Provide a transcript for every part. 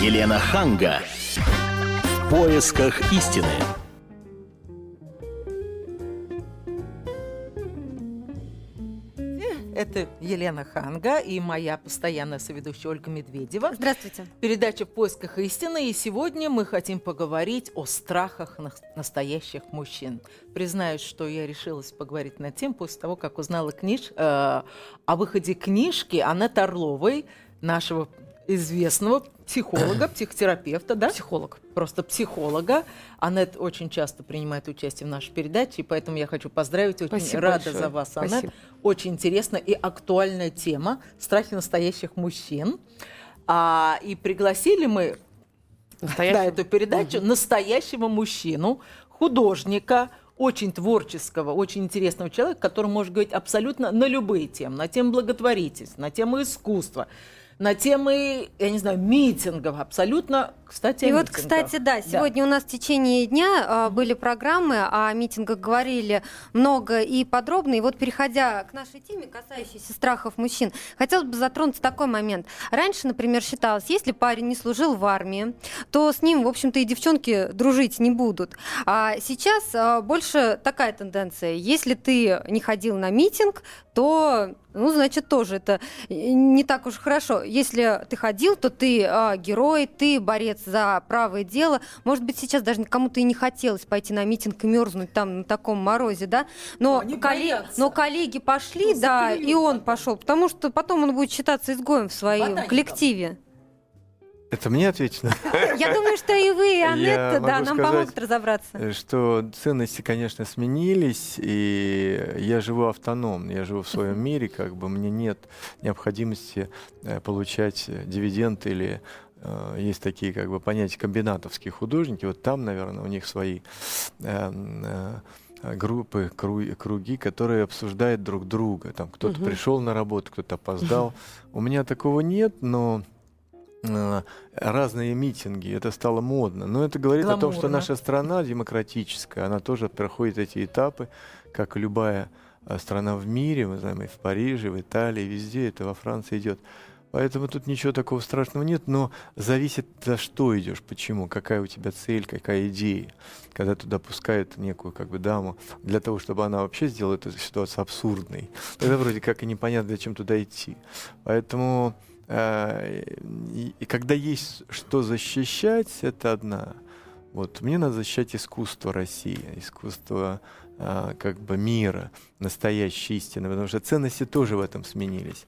Елена Ханга. В поисках истины. Это Елена Ханга и моя постоянная соведущая Ольга Медведева. Здравствуйте. Передача «В поисках истины». И сегодня мы хотим поговорить о страхах настоящих мужчин. Признаюсь, что я решилась поговорить на тему после того, как узнала книж, э, о выходе книжки Анны Орловой, нашего известного психолога, психотерапевта, да? Психолог. Просто психолога. Аннет очень часто принимает участие в нашей передаче, и поэтому я хочу поздравить. Очень Спасибо рада большое. за вас, Аннет. Спасибо. Очень интересная и актуальная тема «Страхи настоящих мужчин». А, и пригласили мы на эту передачу настоящего мужчину, художника, очень творческого, очень интересного человека, который может говорить абсолютно на любые темы. На тему благотворительности, на тему искусства, на темы, я не знаю, митингов. Абсолютно, кстати, о И вот, митингах. кстати, да, сегодня у нас в течение дня а, были программы о митингах, говорили много и подробно. И вот, переходя к нашей теме, касающейся страхов мужчин, хотелось бы затронуть такой момент. Раньше, например, считалось, если парень не служил в армии, то с ним, в общем-то, и девчонки дружить не будут. А сейчас а, больше такая тенденция. Если ты не ходил на митинг, то, ну, значит, тоже это не так уж хорошо. Если ты ходил, то ты а, герой, ты борец за правое дело. Может быть, сейчас даже кому-то и не хотелось пойти на митинг и мерзнуть там на таком морозе, да? Но, Они колле- боятся. но коллеги пошли, Ну, да, и он потом. пошел, потому что потом он будет считаться изгоем в своем Ботаником. коллективе. Это мне ответить надо? Я думаю, что и вы, и Анетта, да, нам сказать, помогут разобраться. Э, Что ценности, конечно, сменились, и я живу автономно, я живу в своем мире, как бы мне нет необходимости э, получать э, дивиденд или э, есть такие как бы понятия комбинатовские художники, вот там, наверное, у них свои группы, кру- круги, которые обсуждают друг друга. Там кто-то пришел на работу, кто-то опоздал. У меня такого нет, но разные митинги, это стало модно. Но это говорит о том, что Гламурно. наша страна демократическая, она тоже проходит эти этапы, как любая э, страна в мире, мы знаем, и в Париже, в Италии, везде это во Франции идет. Поэтому тут ничего такого страшного нет, но зависит, за что идешь, почему, какая у тебя цель, какая идея. Когда туда пускают некую как бы даму для того, чтобы она вообще сделала эту ситуацию абсурдной, тогда вроде как и непонятно, зачем туда идти. Поэтому э, и, и когда есть что защищать, это одна. Вот мне надо защищать искусство России, искусство как бы мира, настоящей истины, потому что ценности тоже в этом сменились.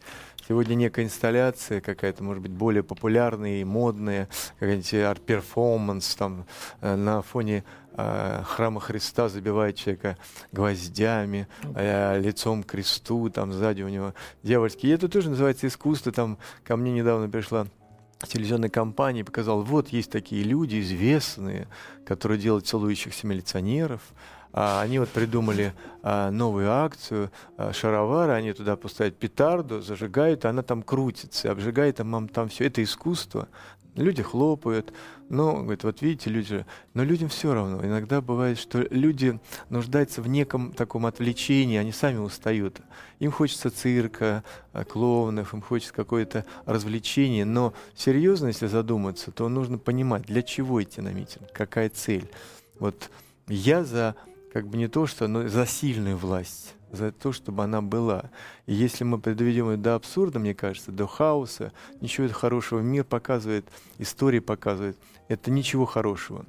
Сегодня некая инсталляция какая-то, может быть, более популярная и модная, какая-нибудь арт-перформанс там э, на фоне э, храма Христа забивает человека гвоздями, э, лицом к кресту, там сзади у него дьявольский. И это тоже называется искусство. Там ко мне недавно пришла телевизионной компании показал, вот есть такие люди известные, которые делают целующихся милиционеров. А, они вот придумали а, новую акцию а, шаровары, они туда поставят петарду, зажигают, она там крутится, обжигает там, там все. Это искусство. Люди хлопают, но, говорит, вот видите, люди, но людям все равно. Иногда бывает, что люди нуждаются в неком таком отвлечении, они сами устают. Им хочется цирка, клоунов, им хочется какое-то развлечение, но серьезно, если задуматься, то нужно понимать, для чего идти на митинг, какая цель. Вот я за как бы не то, что, но за сильную власть, за то, чтобы она была. И если мы доведем ее до абсурда, мне кажется, до хаоса, ничего хорошего мир показывает, история показывает, это ничего хорошего.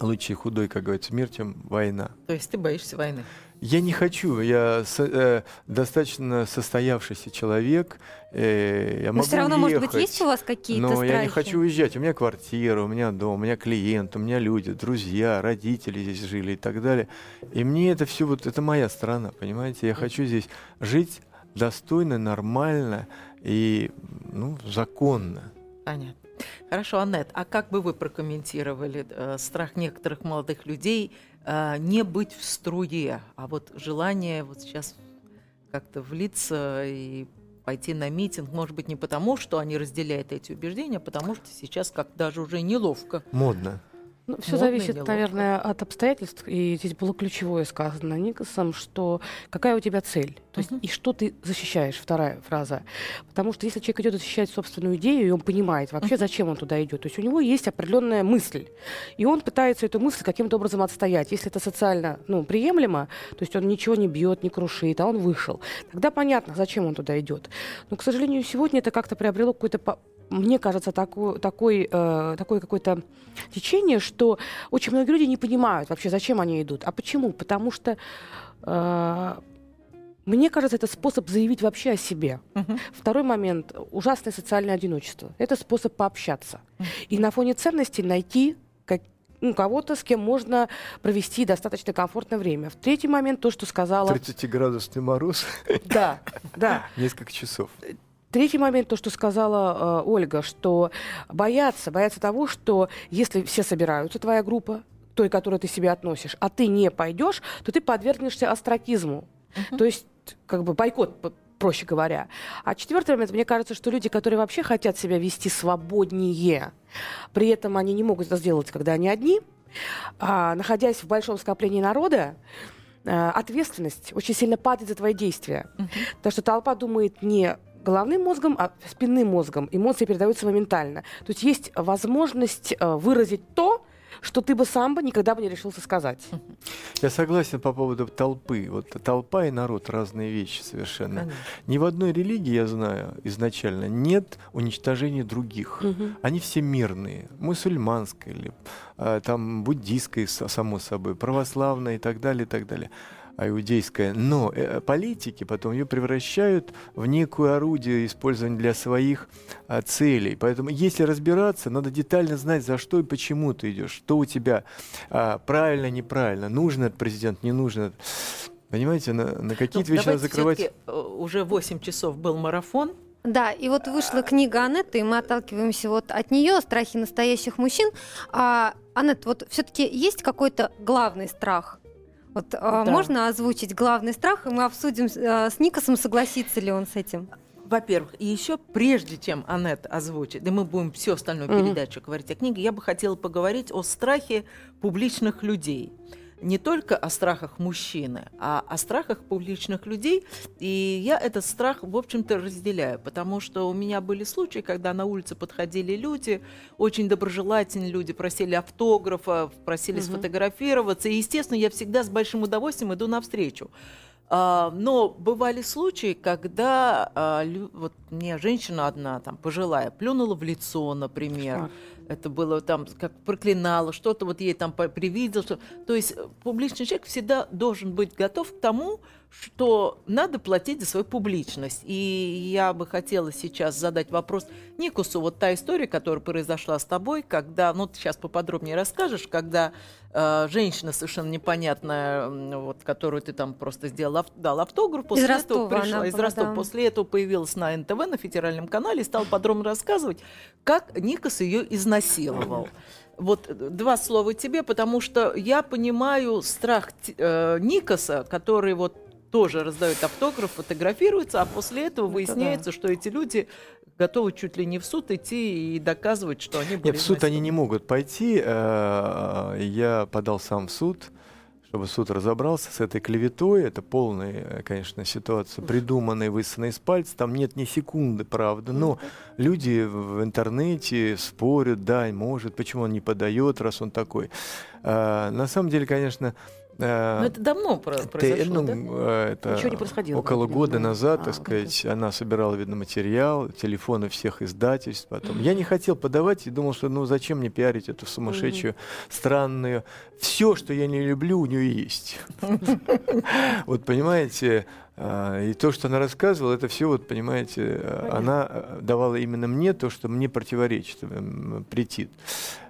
Лучше худой, как говорится, мир, чем война. То есть ты боишься войны? Я не хочу, я с- э, достаточно состоявшийся человек, э, я Но могу все равно, может быть, уехать. есть у вас какие-то Но страхи? я не хочу уезжать. У меня квартира, у меня дом, у меня клиент, у меня люди, друзья, родители здесь жили и так далее. И мне это все вот, это моя страна, понимаете? Я хочу здесь жить достойно, нормально и, ну, законно. Понятно. Хорошо, Аннет, а как бы вы прокомментировали э, страх некоторых молодых людей э, не быть в струе, а вот желание вот сейчас как-то влиться и пойти на митинг, может быть, не потому, что они разделяют эти убеждения, а потому что сейчас как даже уже неловко. Модно. Ну, все Модно зависит, или наверное, от обстоятельств. И здесь было ключевое сказано Никосом, что какая у тебя цель, то есть Мгм. и что ты защищаешь, вторая фраза. Потому что если человек идет защищать собственную идею, и он понимает вообще, зачем он туда идет, то есть у него есть определенная мысль, и он пытается эту мысль каким-то образом отстоять. Если это социально ну, приемлемо, то есть он ничего не бьет, не крушит, а он вышел, тогда понятно, зачем он туда идет. Но, к сожалению, сегодня это как-то приобрело какой-то мне кажется, такой, такой, э, такое какое-то течение, что очень многие люди не понимают вообще, зачем они идут. А почему? Потому что э, мне кажется, это способ заявить вообще о себе. Мгм. Второй момент – ужасное социальное одиночество. Это способ пообщаться. И на фоне ценностей найти как- ну, кого-то, с кем можно провести достаточно комфортное время. В третий момент то, что сказала... 30-градусный мороз, Да, да. несколько часов. Третий момент, то, что сказала э, Ольга, что боятся, боятся того, что если все собираются, твоя группа, той, к которой ты себя относишь, а ты не пойдешь, то ты подвергнешься астракизму. То есть, как бы бойкот, проще говоря. А четвертый момент, мне кажется, что люди, которые вообще хотят себя вести свободнее, при этом они не могут это сделать, когда они одни, а, находясь в большом скоплении народа, э, ответственность очень сильно падает за твои действия. Потому что толпа думает не головным мозгом, а спинным мозгом. Эмоции передаются моментально. То есть есть возможность э, выразить то, что ты бы сам бы никогда бы не решился сказать. Я согласен по поводу толпы. Вот толпа и народ разные вещи совершенно. Конечно. Ни в одной религии, я знаю, изначально нет уничтожения других. Мгм. Они все мирные. Мусульманская или а, там буддийская, само собой, православная и так далее, и так далее. А иудейская. Но э, политики потом ее превращают в некое орудие использования для своих а, целей. Поэтому, если разбираться, надо детально знать, за что и почему ты идешь, что у тебя а, правильно, неправильно, нужно этот президент, не нужно. Понимаете, на, на Ну, какие-то вещи надо закрывать. э, уже 8 часов был марафон. Да, и вот вышла книга Анетты, и мы отталкиваемся вот от нее, страхи настоящих мужчин. А, Анет, вот все-таки есть какой-то главный страх? Вот а, Да. можно озвучить главный страх, и мы обсудим с Никосом, согласится ли он с этим. Во-первых, и еще прежде чем Аннет озвучит, и мы будем всю остальную передачу говорить о книге, я бы хотела поговорить о страхе публичных людей. Не только о страхах мужчины, а о страхах публичных людей. И я этот страх, в общем-то, разделяю, потому что у меня были случаи, когда на улице подходили люди, очень доброжелательные люди, просили автографов, просили Мгм. сфотографироваться. И, естественно, я всегда с большим удовольствием иду навстречу. А, Но бывали случаи, когда а, вот мне женщина одна, там, пожилая, плюнула в лицо, например. Это было там, как проклинала, что-то вот ей там по- привидело. Что... То есть э, публичный человек всегда должен быть готов к тому, что надо платить за свою публичность. И я бы хотела сейчас задать вопрос Никусу. Вот та история, которая произошла с тобой, когда, ну, ты сейчас поподробнее расскажешь, когда э, женщина совершенно непонятная, вот, которую ты там просто сделал, ав- дал автограф, после этого Ростова пришла, из была, Ростова, да. после этого появилась на НТВ, на федеральном канале, и стала подробно рассказывать, как Никос ее изнасиловал. Вот два слова тебе, потому что я понимаю страх э, Никоса, который вот тоже раздает автограф, фотографируется, а после этого Это выясняется, что эти люди готовы чуть ли не в суд идти и доказывать, что они были Нет, в суд они не могут пойти. э, Я подал сам в суд, чтобы суд разобрался с этой клеветой. Это полная, э, конечно, ситуация, придуманная, высосанная из пальца. Там нет ни секунды правды. Но люди в интернете спорят, да, может, почему он не подает, раз он такой. Э, На самом деле, конечно... э, Но это давно про- Ты- произошло, ну, да? э, это Ничего не происходило, Около да, года ну, назад, а, так ну, сказать, она собирала, видно, материал, телефоны всех издательств. Потом. Я не хотел подавать и думал, что ну зачем мне пиарить эту сумасшедшую, странную. Все, что я не люблю, у нее есть. Вот понимаете, а, и то, что она рассказывала, это все, вот понимаете, э, она э, давала именно мне то, что мне противоречит, м, претит.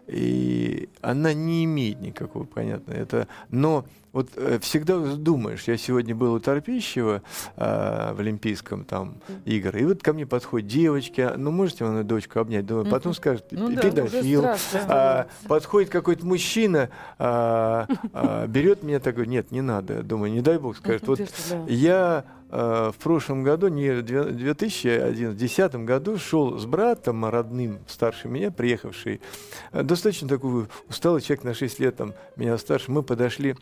И она не имеет никакого, понятно, это, но вот э, всегда думаешь, я сегодня был у Торпищева э, в Олимпийском там игры, и вот ко мне подходит девочки, а, ну можете мою дочку обнять, думаю, потом Мгм. скажет, Ну да, педофил, уже страшно а, подходит какой-то мужчина, а, а, берет меня такой, нет, не надо, думаю, не дай бог скажет, вот Конечно, да. я в прошлом году, не в 2010 году, шел с братом родным, старше меня, приехавший, э, достаточно такой усталый человек на 6 лет, там, меня старше, мы подошли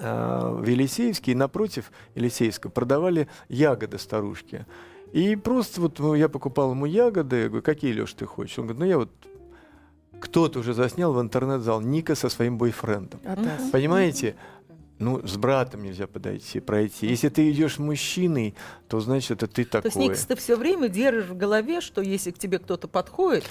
э, в Елисеевский, и напротив Елисейска продавали ягоды старушки. И просто вот ну, я покупал ему ягоды, я говорю, какие, Леш, ты хочешь? Он говорит, ну я вот кто-то уже заснял в интернет-зал Ника со своим бойфрендом. Понимаете? Ну, с братом нельзя подойти, пройти. Если ты идешь мужчиной, то значит, это ты такой. То есть, Никс, ты все время держишь в голове, что если к тебе кто-то подходит,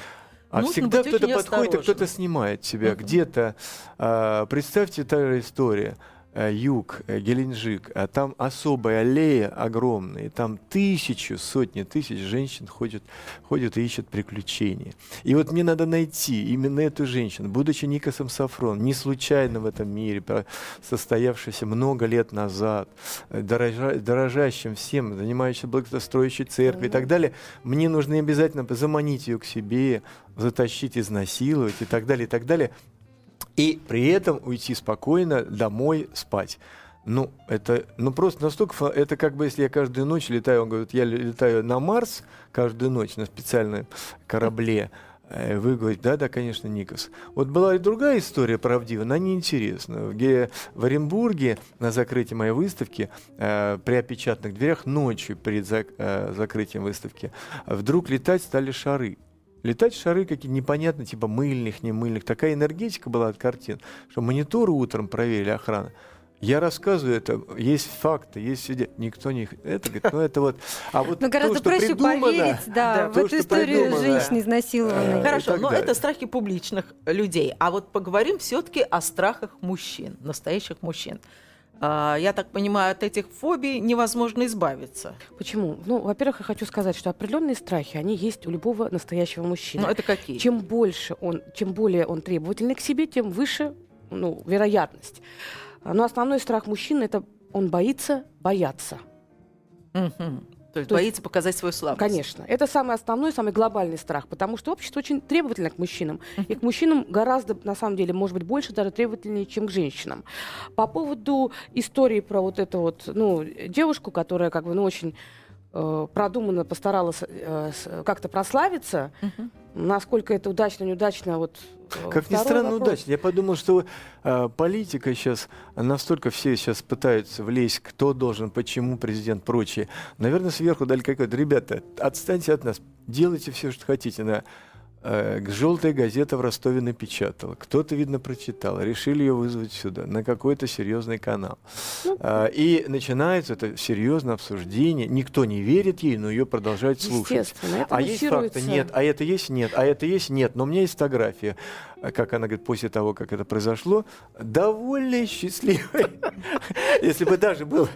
А нужно всегда кто-то подходит, и кто-то осторожным. снимает тебя. Мгм. Где-то, а, представьте, та же история. Э, Юг, э, Геленджик, а там особая аллея огромная, там тысячи, сотни тысяч женщин ходят, ходят и ищут приключения. И вот мне надо найти именно эту женщину, будучи Никосом Сафрон, не случайно в этом мире, состоявшийся много лет назад, дорожа- дорожащим всем, занимающим благостроящей церкви и так далее, мне нужно обязательно заманить ее к себе, затащить, изнасиловать и так далее, и так далее. И при этом уйти спокойно домой спать. Ну, это, ну просто настолько, это как бы, если я каждую ночь летаю, он говорит, я летаю на Марс каждую ночь на специальном корабле, Э, Вы говорите, да, да, конечно, Никос. Вот была и другая история правдивая, она неинтересна. Где в Оренбурге на закрытии моей выставки э, при опечатанных дверях ночью перед зак- э, закрытием выставки вдруг летать стали шары. Летать шары какие-то непонятные, типа мыльных, не мыльных. Такая энергетика была от картин, что мониторы утром проверили охрана. Я рассказываю это, есть факты, есть свидетели. Никто не... Это, говорит, ну это вот... А вот Но то, гораздо что проще придумано, поверить, да, да, в то, эту историю придумано. женщины изнасилованной. Э, Хорошо, но далее. это страхи публичных людей. А вот поговорим все-таки о страхах мужчин, настоящих мужчин. А, Я так понимаю, от этих фобий невозможно избавиться. Почему? Ну, во-первых, я хочу сказать, что определенные страхи, они есть у любого настоящего мужчины. Ну, это какие? Чем больше он, чем более он требовательный к себе, тем выше ну, вероятность. А, Но основной страх мужчины это он боится бояться. Мгм. То есть То есть- боится показать свою слабость. Конечно. Это самый основной, самый глобальный страх, потому что общество очень требовательно к мужчинам. И к мужчинам гораздо, на самом деле, может быть, больше даже требовательнее, чем к женщинам. По поводу истории про вот эту вот, ну, девушку, которая как бы, ну, очень э, продуманно постаралась э, с- как-то прославиться, Мгм. Насколько это удачно, неудачно, вот э, Как ни странно, вопрос. удачно. Я подумал, что э, политика сейчас, настолько все сейчас пытаются влезть, кто должен, почему президент, прочее. Наверное, сверху дали какой-то, ребята, отстаньте от нас, делайте все, что хотите. На, желтая газета в Ростове напечатала. Кто-то, видно, прочитал. Решили ее вызвать сюда, на какой-то серьезный канал. Ну, А, и начинается это серьезное обсуждение. Никто не верит ей, но ее продолжают слушать. А есть факты? Нет. А это есть? Нет. А это есть? Нет. Но у меня есть фотография, э, как она говорит, после того, как это произошло, довольно счастливой. Если бы даже был,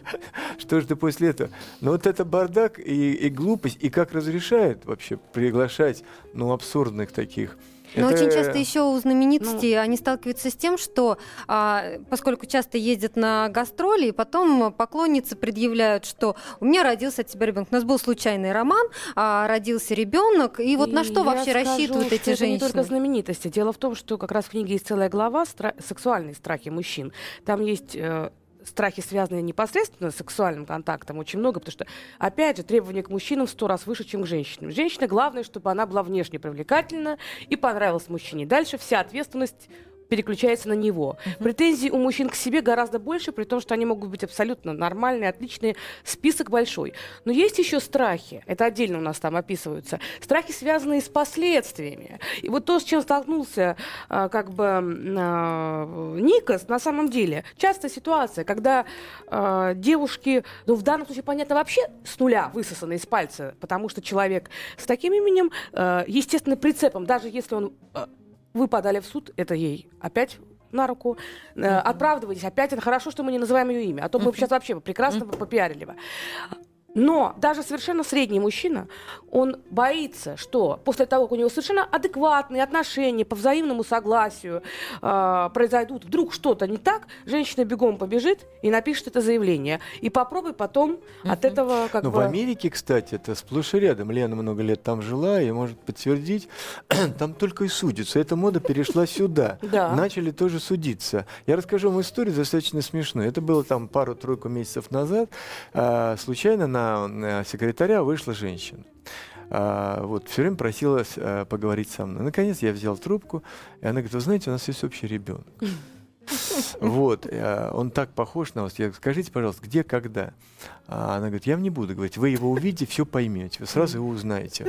что же ты после этого? Но вот это бардак и, и глупость, и как разрешает вообще приглашать, ну, абсурдных таких. Но Это- очень часто еще у знаменитостей они сталкиваются с тем, что а, поскольку часто ездят на гастроли, и потом поклонницы предъявляют, что у меня родился от тебя ребенок. У нас был случайный роман, а, родился ребенок, и вот на что вообще скажу, рассчитывают что эти это не только женщины? знаменитости. Дело в том, что как раз в книге есть целая глава стра- «Сексуальные страхи мужчин». Там есть э, страхи, связанные непосредственно с сексуальным контактом, очень много, потому что, опять же, требования к мужчинам в сто раз выше, чем к женщинам. Женщина, главное, чтобы она была внешне привлекательна и понравилась мужчине. Дальше вся ответственность переключается на него. Претензий у мужчин к себе гораздо больше, при том, что они могут быть абсолютно нормальные, отличные, список большой. Но есть еще страхи, это отдельно у нас там описываются, страхи, связанные с последствиями. И вот то, с чем столкнулся а, как бы м, а, Никос, на самом деле, частая ситуация, когда а, девушки, ну в данном случае, понятно, вообще с нуля высосаны из пальца, потому что человек с таким именем, естественно, прицепом, даже если он вы подали в суд, это ей опять на руку. Э, Оправдывайтесь, опять это хорошо, что мы не называем ее имя, а то мы сейчас вообще прекрасно попиарили бы. Но даже совершенно средний мужчина, он боится, что после того, как у него совершенно адекватные отношения по взаимному согласию э, произойдут, вдруг что-то не так, женщина бегом побежит и напишет это заявление. И попробуй потом от этого как Но бы... в Америке, кстати, это сплошь и рядом. Лена много лет там жила и может подтвердить. там только и судятся. Эта мода перешла сюда. Да. Начали тоже судиться. Я расскажу вам историю достаточно смешную. Это было там пару-тройку месяцев назад. А, случайно на э, секретаря вышла женщина. А, вот, все время просилась а, поговорить со мной. Наконец я взял трубку, и она говорит, вы знаете, у нас есть общий ребенок. Вот, э, он так похож на вас. Я говорю, скажите, пожалуйста, где, когда? А она говорит, я вам не буду говорить, вы его увидите, все поймете, вы сразу его узнаете.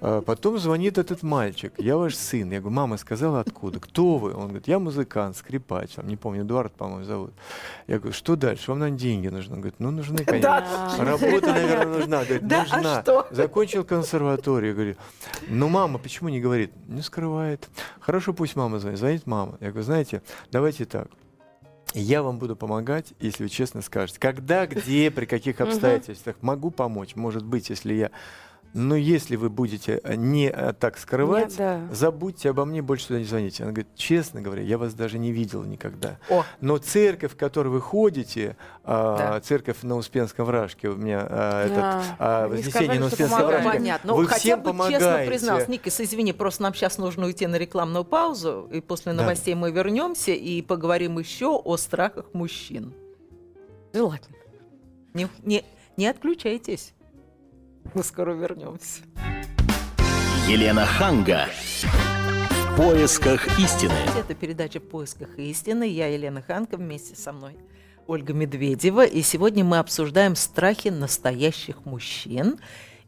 А потом звонит этот мальчик, я ваш сын. Я говорю, мама сказала, откуда? Кто вы? Он говорит, я музыкант, скрипач, там, не помню, Эдуард, по-моему, зовут. Я говорю, что дальше? Вам, наверное, деньги нужны? Он говорит, ну, нужны, конечно. Работа, наверное, нужна. Говорит, Да, а нужна. Закончил консерваторию. Говорю, ну, мама, почему не говорит? Не скрывает. Хорошо, пусть мама звонит. Звонит мама. Я говорю, знаете, давайте так. Я вам буду помогать, если вы честно скажете. Когда, где, при каких обстоятельствах могу помочь. Может быть, если я... Но если вы будете э, не э, так скрывать, Нет, да. забудьте обо мне, больше туда не звоните. Она говорит, честно говоря, я вас даже не видел никогда. О. Но церковь, в которую вы ходите, а, Да. церковь на Успенском вражке, у меня а, Да. этот, а, Они Вознесение сказали, на Успенском вражке, Понятно. вы Ну, хотя всем бы честно помогаете. признался. Никис, извини, просто нам сейчас нужно уйти на рекламную паузу, и после Да. новостей мы вернемся и поговорим еще о страхах мужчин. Желательно. Не, не, не отключайтесь. Мы скоро вернемся. Елена Ханга. В поисках истины. Это передача «В поисках истины». Я Елена Ханка, вместе со мной Ольга Медведева. И сегодня мы обсуждаем страхи настоящих мужчин.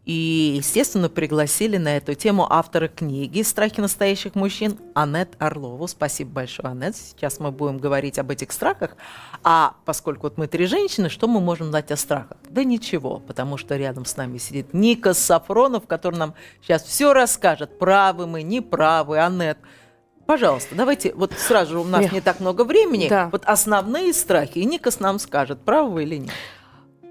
И, естественно, пригласили на эту тему автора книги «Страхи настоящих мужчин» Аннет Орлову. Спасибо большое, Аннет. Сейчас мы будем говорить об этих страхах. А поскольку вот мы три женщины, что мы можем знать о страхах? Да ничего, потому что рядом с нами сидит Ника Сафронов, который нам сейчас все расскажет. Правы мы, неправы, Аннет. Пожалуйста, давайте, вот сразу же у нас не так много времени, Да. вот основные страхи, и Никас нам скажет, правы вы или нет.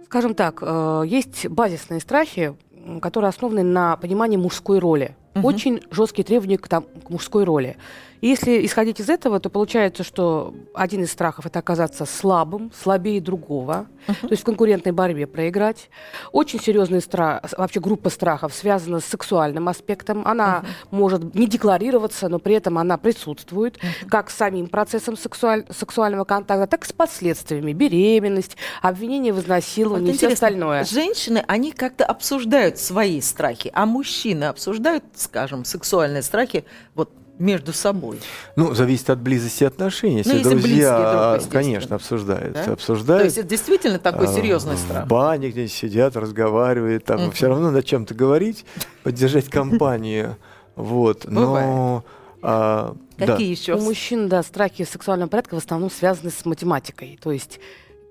Скажем так, э, есть базисные страхи, которые основаны на понимании мужской роли. Мгм. Очень жесткие требования к, там, к мужской роли. И если исходить из этого, то получается, что один из страхов это оказаться слабым, слабее другого, то есть в конкурентной борьбе проиграть. Очень серьезный страх, вообще группа страхов связана с сексуальным аспектом. Она может не декларироваться, но при этом она присутствует, как с самим процессом сексуаль- сексуального контакта, так и с последствиями. Беременность, обвинение в изнасиловании Вот и все остальное. Женщины, они как-то обсуждают свои страхи, а мужчины обсуждают, скажем, сексуальные страхи вот между собой. Ну, зависит от близости отношений. Если, Ну, если друзья, друг, а, конечно, обсуждают. Да? То Обсуждают. есть это действительно такой а, серьезный В страх. бане где-нибудь сидят, разговаривают. Там все равно над чем-то говорить, поддержать компанию. Вот. Но... а, да. Какие еще? У мужчин, да, страхи сексуального порядка в основном связаны с математикой. То есть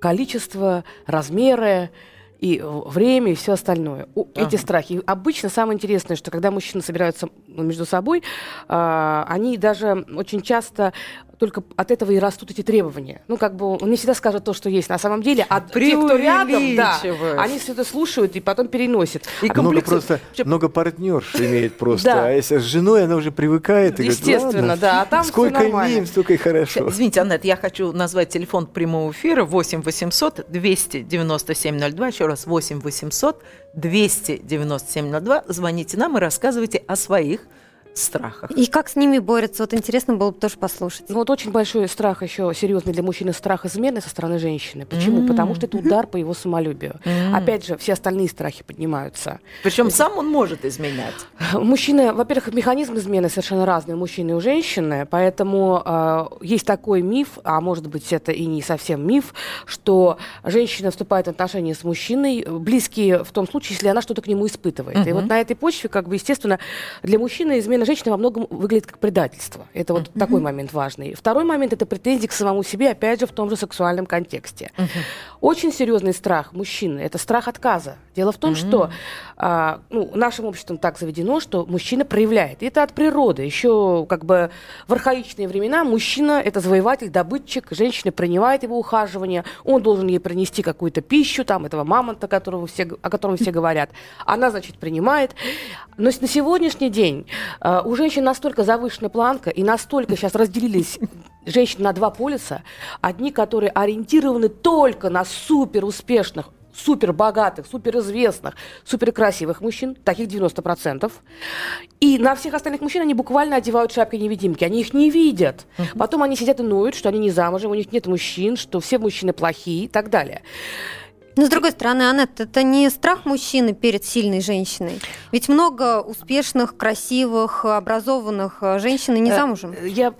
количество, размеры и э, время и все остальное. У- Эти Ага. страхи. И обычно самое интересное, что когда мужчины собираются ну, между собой, а, они даже очень часто только от этого и растут эти требования. Ну, как бы он не всегда скажет то, что есть на самом деле, а те, кто рядом, да, они все это слушают и потом переносят. И А много просто, Вообще, много партнерш имеет просто. Да. А если с женой, она уже привыкает. и Естественно, «Ладно, да, а там Сколько нормально». имеем, столько и хорошо. Извините, Аннет, я хочу назвать телефон прямого эфира 8 800 297 02. Еще раз 8 800 297 02. Звоните нам и рассказывайте о своих страхах. И как с ними борются? Вот интересно было бы тоже послушать. Ну вот очень большой страх еще серьезный для мужчины страх измены со стороны женщины. Почему? М. Потому что это удар по его самолюбию. М. Опять же, все остальные страхи поднимаются. Причем сам он может изменять. Мужчины, во-первых, механизм измены совершенно разный у мужчины и у женщины, поэтому э, есть такой миф, а может быть это и не совсем миф, что женщина вступает в отношения с мужчиной, э, близкие в том случае, если она что-то к нему испытывает. И Мгм. вот на этой почве, как бы, естественно, для мужчины измена измена женщины во многом выглядит как предательство. Это вот Мгм. такой момент важный. Второй момент это претензии к самому себе, опять же, в том же сексуальном контексте. Очень серьезный страх мужчины это страх отказа. Дело в том, Мгм. что а, ну, нашим обществом так заведено, что мужчина проявляет. И это от природы. Еще как бы в архаичные времена мужчина это завоеватель, добытчик, женщина принимает его ухаживание, он должен ей принести какую-то пищу, там этого мамонта, которого все, о котором все говорят. Она, значит, принимает. Но на сегодняшний день а, у женщин настолько завышенная планка и настолько сейчас разделились женщины на два полюса. Одни, которые ориентированы только на супер успешных супер богатых, супер известных, супер красивых мужчин, таких 90%. И на всех остальных мужчин они буквально одевают шапки-невидимки, они их не видят. Потом они сидят и ноют, что они не замужем, у них нет мужчин, что все мужчины плохие и так далее. Но с другой стороны, Аннет, это не страх мужчины перед сильной женщиной. Ведь много успешных, красивых, образованных э, женщин и не Э, замужем. Я,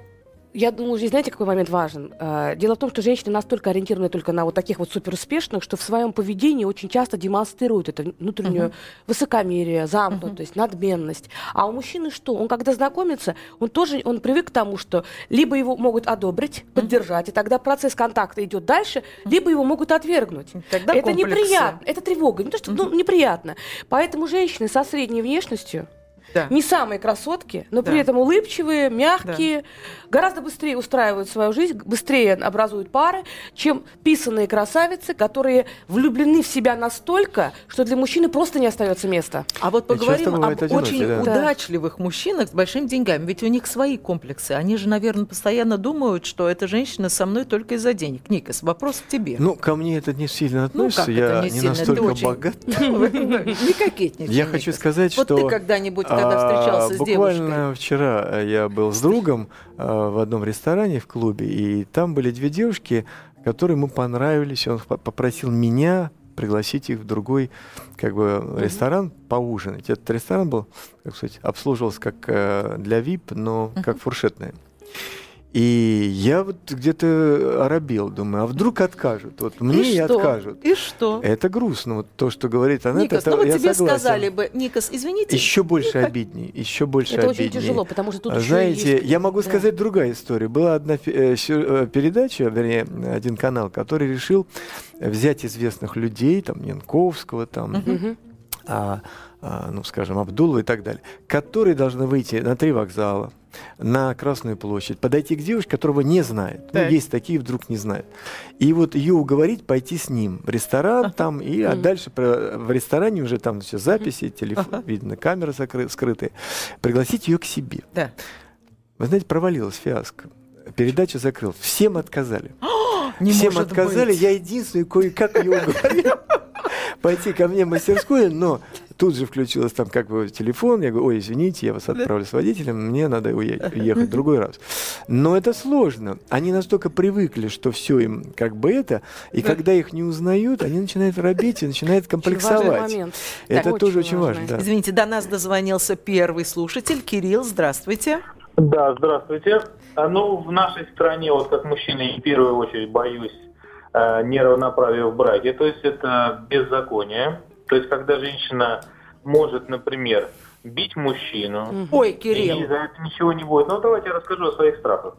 я думаю, здесь знаете, какой момент важен? Э, Дело в том, что женщины настолько ориентированы только на вот таких вот суперуспешных, что в своем поведении очень часто демонстрируют это внутреннюю высокомерие, замкнутость, надменность. А у мужчины что? Он когда знакомится, он тоже он привык к тому, что либо его могут одобрить, поддержать, и тогда процесс контакта идет дальше, либо его могут отвергнуть. Тогда это комплексы. неприятно, это тревога, не то что ну, неприятно. Поэтому женщины со средней внешностью Да. не самые красотки, но Да. при этом улыбчивые, мягкие, гораздо быстрее устраивают свою жизнь, быстрее образуют пары, чем писанные красавицы, которые влюблены в себя настолько, что для мужчины просто не остается места. А вот поговорим об очень да. удачливых мужчинах с большими деньгами. Ведь у них свои комплексы. Они же, наверное, постоянно думают, что эта женщина со мной только из-за денег. Никас, вопрос к тебе. Ну, ко мне это не сильно Ну, относится, как я это не не сильно? Настолько очень- богат. Не кокетничай, Я хочу сказать, Вот что... ты когда-нибудь, когда а, встречался с Буквально девушкой. вчера э, я был с другом а, в одном ресторане в клубе, и там были две девушки, которые ему понравились. Он по- попросил меня пригласить их в другой как бы ресторан поужинать. Этот ресторан был, как сказать, обслуживался как э, для VIP, но как фуршетная. И я вот где-то оробел, думаю, а вдруг откажут? Вот мне и, что? откажут. И что? Это грустно, вот то, что говорит она. Никас, это ну вот я тебе согласен. сказали бы, Никас, извините, Еще больше обидней, еще больше это обидней. очень тяжело, потому что тут еще Знаете, есть- я могу да. сказать другая история. Была одна э, э, передача, вернее, один канал, который решил взять известных людей, там, Янковского, там, Мгм. А, а, ну, скажем, Абдулова и так далее, которые должны выйти на три вокзала, на Красную площадь, подойти к девушке, которого не знает. Ну, Так. есть такие, вдруг не знают. И вот ее уговорить пойти с ним в ресторан там, и а дальше про- в ресторане уже там все записи, телефон, видно, камеры закры- скрытые. Пригласить ее к себе. Да. Вы знаете, провалилась фиаско. Передачу закрыл. Всем отказали. не Всем отказали. быть. Я единственный кое-как ее уговорил пойти ко мне в мастерскую, но тут же включилась там как бы телефон. Я говорю, ой, извините, я вас отправлю с водителем, мне надо уе- уехать в другой раз. Но это сложно. Они настолько привыкли, что все им как бы это, и Да. когда их не узнают, они начинают робеть и начинают Очень важный комплексовать. момент. Это Так, тоже очень очень важно. важно. да. Извините, до нас дозвонился первый слушатель. Кирилл, здравствуйте. Да, здравствуйте. А, Ну, в нашей стране, вот как мужчина, я в первую очередь боюсь э, неравноправия в браке. То есть это беззаконие. То есть когда женщина может, например, бить мужчину. Ой, и Кирилл. за это ничего не будет. Ну, давайте я расскажу о своих страхах.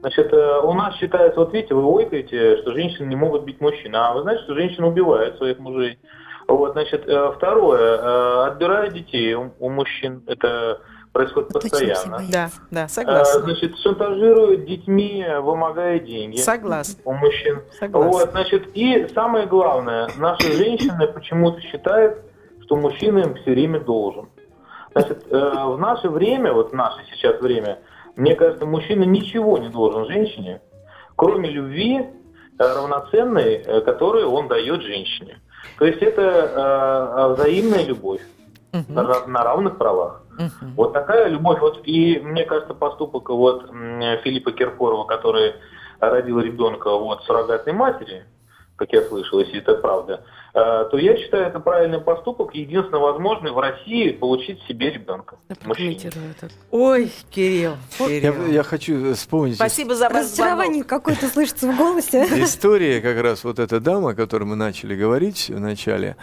Значит, э, у нас считается, вот видите, вы ойкаете, что женщины не могут бить мужчин. А вы знаете, что женщины убивают своих мужей. Вот, значит, э, второе, отбирают детей у мужчин. Это происходит Точно постоянно. Да, да, Э, согласна. Значит, шантажируют детьми, вымогая деньги Согласна, у мужчин. согласна. Вот, значит, и самое главное, наши женщины почему-то считают, что мужчина им все время должен. Значит, э, в наше время, вот в наше сейчас время, мне кажется, мужчина ничего не должен женщине, кроме любви э, равноценной, э, которую он дает женщине. То есть это э, взаимная любовь Мгм, на, на равных правах. Мгм. Вот такая любовь. Вот и мне кажется, поступок вот Филиппа Киркорова, который родил ребенка от суррогатной матери, как я слышал, если это правда, э, то я считаю, это правильный поступок, единственно возможный в России получить себе ребенка. Я. Ой, Кирилл, Я, Кирилл. я хочу вспомнить Спасибо за Разочарование какое-то слышится в голосе. История как раз вот эта дама, о которой мы начали говорить в начале,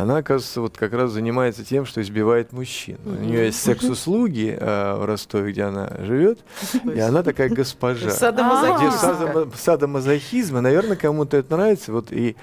она, оказывается, вот как раз занимается тем, что избивает мужчин. У нее есть секс-услуги э, в Ростове, где она живет, и она такая госпожа. Садомазохизм, и, наверное, кому-то это нравится. Вот и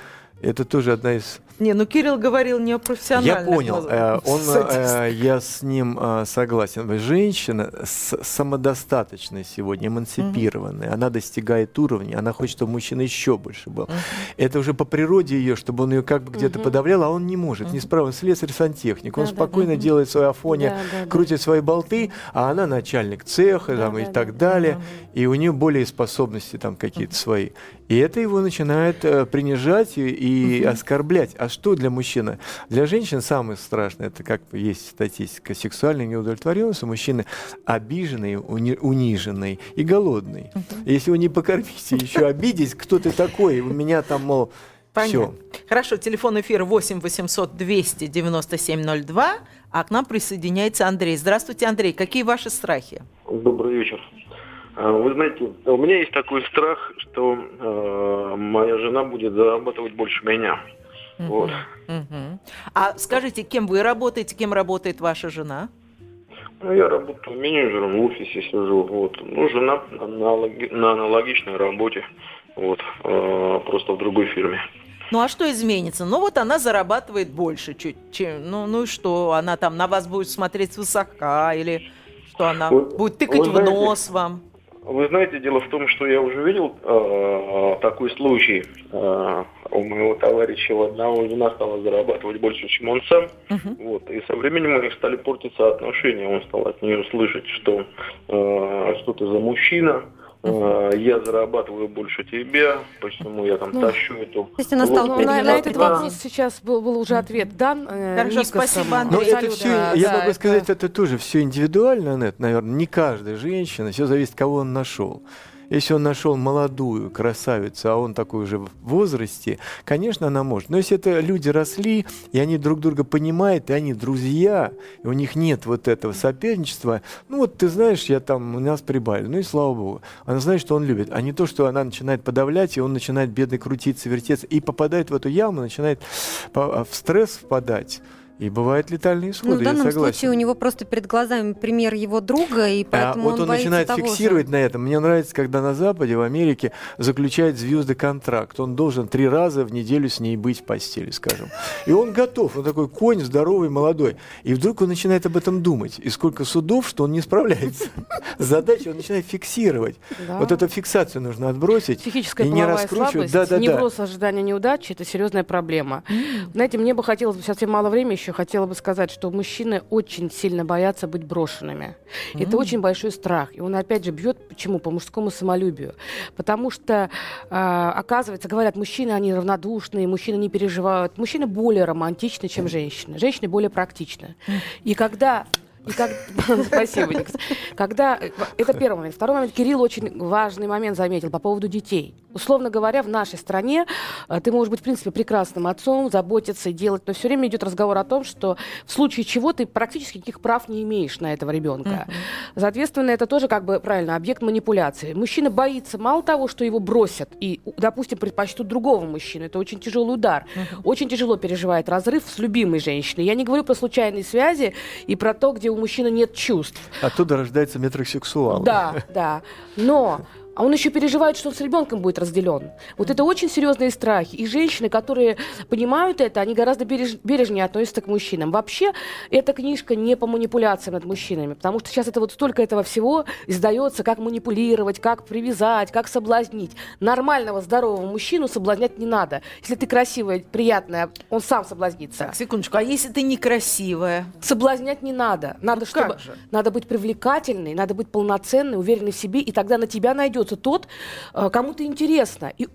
это тоже одна из Не, ну Кирилл говорил не о я профессиональных понял. мазо- Э, Он, э, я с ним э, согласен. Женщина с- самодостаточная сегодня, эмансипированная. Она достигает уровня, она хочет, чтобы мужчина еще больше был. Это уже по природе ее, чтобы он ее как бы где-то подавлял, а он не может. Не справен. Слесарь сантехник. Он Да, да, спокойно да. делает свой афоне, Да, да, да. крутит свои болты, а она начальник цеха Да, там, и да, так да. далее. И у нее более способности там какие-то свои. И это его начинает э, принижать и, и оскорблять. А что для мужчины? Для женщин самое страшное, это как есть статистика, сексуальная неудовлетворенность у мужчины обиженный, уни- униженный и голодный. Если его не покормите, еще обидеть, кто ты такой, у меня там, мол, все. Хорошо, телефон эфира 8 800 297 02, а к нам присоединяется Андрей. Здравствуйте, Андрей. Какие ваши страхи? Добрый вечер. А, Вы знаете, у меня есть такой страх, что э, моя жена будет зарабатывать больше меня. Вот. Мгм. А скажите, кем вы работаете, кем работает ваша жена? Ну, Я работаю менеджером в офисе сижу. Вот. Ну, жена на, аналоги- на аналогичной работе. Вот. э, просто в другой фирме. Ну а что изменится? Ну вот она зарабатывает больше чуть, чем, ну, ну и что, она там на вас будет смотреть свысока или что она Вы- будет тыкать вы в знаете, нос вам? Вы знаете, дело в том, что я уже видел э, такой случай. Э, у моего товарища у одного жена стала зарабатывать больше, чем он сам. Мгм. Вот. И со временем у них стали портиться отношения. Он стал от нее слышать, что э, что ты за мужчина, э, я зарабатываю больше тебя, почему я там тащу эту... То есть она стала Ну, на, на этот вопрос сейчас был, был уже ответ дан. э, Хорошо, Никосом. спасибо, Но Андрей. это Абсолютно, все, да, я да, могу это- сказать, это тоже все индивидуально, Нет, наверное, не каждая женщина, все зависит, кого он нашел. Если он нашел молодую красавицу, а он такой уже в возрасте, конечно, она может. Но если это люди росли, и они друг друга понимают, и они друзья, и у них нет вот этого соперничества, ну вот ты знаешь, я там, у нас прибавили, ну и слава богу. Она знает, что он любит, а не то, что она начинает подавлять, и он начинает бедный крутиться, вертеться, и попадает в эту яму, начинает в стресс впадать. И бывают летальные исходы, Ну, в я данном согласен. случае у него просто перед глазами пример его друга, и А поэтому вот он, он, начинает того фиксировать же. на этом. Мне нравится, когда на Западе, в Америке, заключает звезды контракт. Он должен три раза в неделю с ней быть в постели, скажем. И он готов. Он такой конь здоровый, молодой. И вдруг он начинает об этом думать. И сколько судов, что он не справляется. с задачей он начинает фиксировать. Да. Вот эту фиксацию нужно отбросить. Психическая и не раскручивать. слабость, Да, да, невроз ожидания неудачи – это серьезная проблема. Знаете, мне бы хотелось, совсем мало времени еще, хотела бы сказать, что мужчины очень сильно боятся быть брошенными. Это очень большой страх. И он, опять же, бьет почему? По мужскому самолюбию. Потому что, а, оказывается, говорят, мужчины, они равнодушные, мужчины не переживают. Мужчины более романтичны, чем женщины. Женщины более практичны. И когда и как... Спасибо, Никс. Когда... Это первый момент. Второй момент. Кирилл очень важный момент заметил по поводу детей. Условно говоря, в нашей стране э, ты можешь быть, в принципе, прекрасным отцом, заботиться и делать, но все время идет разговор о том, что в случае чего ты практически никаких прав не имеешь на этого ребенка. Соответственно, это тоже как бы правильно объект манипуляции. Мужчина боится мало того, что его бросят и, допустим, предпочтут другого мужчину. Это очень тяжелый удар. Очень тяжело переживает разрыв с любимой женщиной. Я не говорю про случайные связи и про то, где у мужчины нет чувств. Оттуда рождается метросексуал. Да, да. Но а он еще переживает, что он с ребенком будет разделен. Вот это очень серьезные страхи. И женщины, которые понимают это, они гораздо береж- бережнее относятся к мужчинам. Вообще, эта книжка не по манипуляциям над мужчинами, потому что сейчас это вот столько этого всего издается, как манипулировать, как привязать, как соблазнить. Нормального, здорового мужчину соблазнять не надо. Если ты красивая, приятная, он сам соблазнится. Так, секундочку, а если ты некрасивая? Соблазнять не надо. Надо, Ну чтобы, надо быть привлекательной, надо быть полноценной, уверенной в себе, и тогда на тебя найдется тот, э, кому ты интересно. И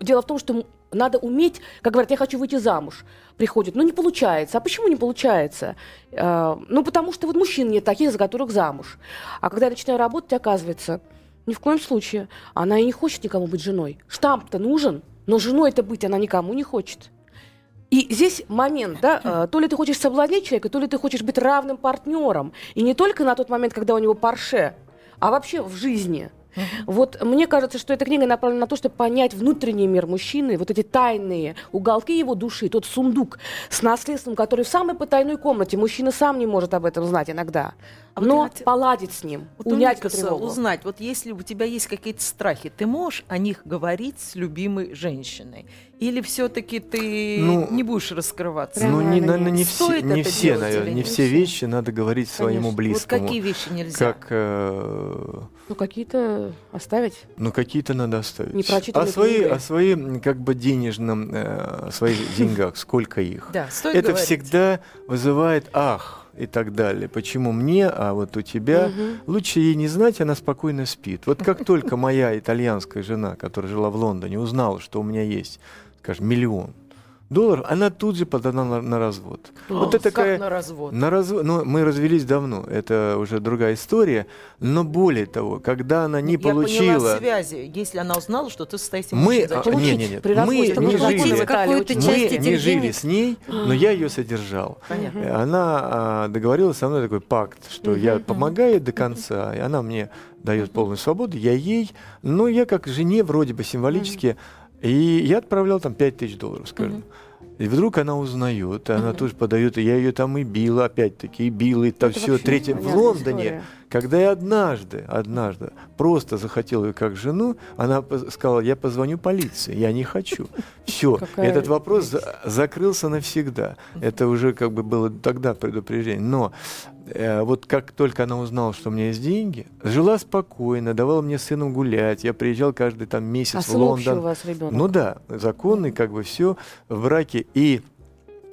дело в том, что надо уметь, как говорят, я хочу выйти замуж. Приходит, ну не получается. А почему не получается? Э, ну потому что вот мужчин нет таких, за которых замуж. А когда я начинаю работать, оказывается, ни в коем случае. Она и не хочет никому быть женой. Штамп-то нужен, но женой-то быть она никому не хочет. И здесь момент, да, э, то ли ты хочешь соблазнить человека, то ли ты хочешь быть равным партнером. И не только на тот момент, когда у него парше, а вообще в жизни. Вот мне кажется, что эта книга направлена на то, чтобы понять внутренний мир мужчины, вот эти тайные уголки его души, тот сундук с наследством, который в самой потайной комнате. Мужчина сам не может об этом знать иногда. А вот но хотела- поладить с ним, Вот унять тревогу. узнать, вот если у тебя есть какие-то страхи, ты можешь о них говорить с любимой женщиной? Или все-таки ты Ну, не будешь раскрываться? Ну, не, на наверное, не Стоит все, не это все, наверное, не все вещи надо говорить своему Конечно. Вот Вот близкому. какие вещи нельзя? Как, э, Ну, какие-то оставить. ну, какие-то надо оставить. Непрочитанной а свои, книгой. о своим, как бы, денежном, э, о своих деньгах, сколько их. Да, стоит Это говорить. всегда вызывает ах и так далее. Почему мне, а вот у тебя? Мгм. Лучше ей не знать, она спокойно спит. Вот как только моя итальянская жена, которая жила в Лондоне, узнала, что у меня есть, скажем, миллион долларов, она тут же подала на, на развод. вот это Как такая... на развод? На разв- ну, мы развелись давно, это уже другая история. Но более того, когда она не Я получила... поняла связи, если она узнала, что ты состоишь Мы, а, зачем получить не, не, не, при разводе, мы не жили, какую-то мы не жили с ней, но я ее содержал. Понятно. Э, Она а, договорилась со мной такой пакт, что я помогаю ей до конца, и она мне дает полную свободу, я ей, но я как жене вроде бы символически, и я отправлял там 5000 долларов, скажем. И вдруг она узнает, она тоже подает, и я ее там и била, опять-таки, и била, и там все. Третье, в Лондоне, история. Когда я однажды, однажды просто захотел ее как жену, она сказала, я позвоню полиции, я не хочу. Все, этот вопрос за- закрылся навсегда. Это уже как бы было тогда предупреждение. Но э, вот как только она узнала, что у меня есть деньги, жила спокойно, давала мне с сыном гулять, я приезжал каждый там месяц А в общий у Лондон. вас ребенок? Ну да, законный, как бы все в браке. И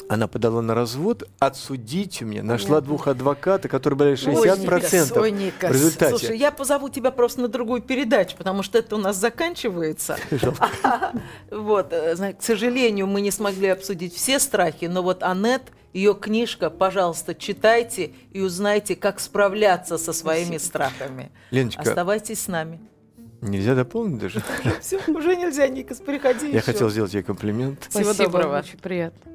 она подала на развод, отсудить у меня. Нашла двух адвоката, которые были Ой, Никас, 60% ой, Никас. в результате. Слушай, я позову тебя просто на другую передачу, потому что это у нас заканчивается. Вот, э, к сожалению, мы не смогли обсудить все страхи, но вот Аннет, ее книжка, пожалуйста, читайте и узнайте, как справляться со своими страхами. Леночка, Оставайтесь с нами. нельзя дополнить даже? Все, уже нельзя, Никас, приходи Я еще. хотел сделать ей комплимент. Всего Спасибо, доброго. Очень приятно.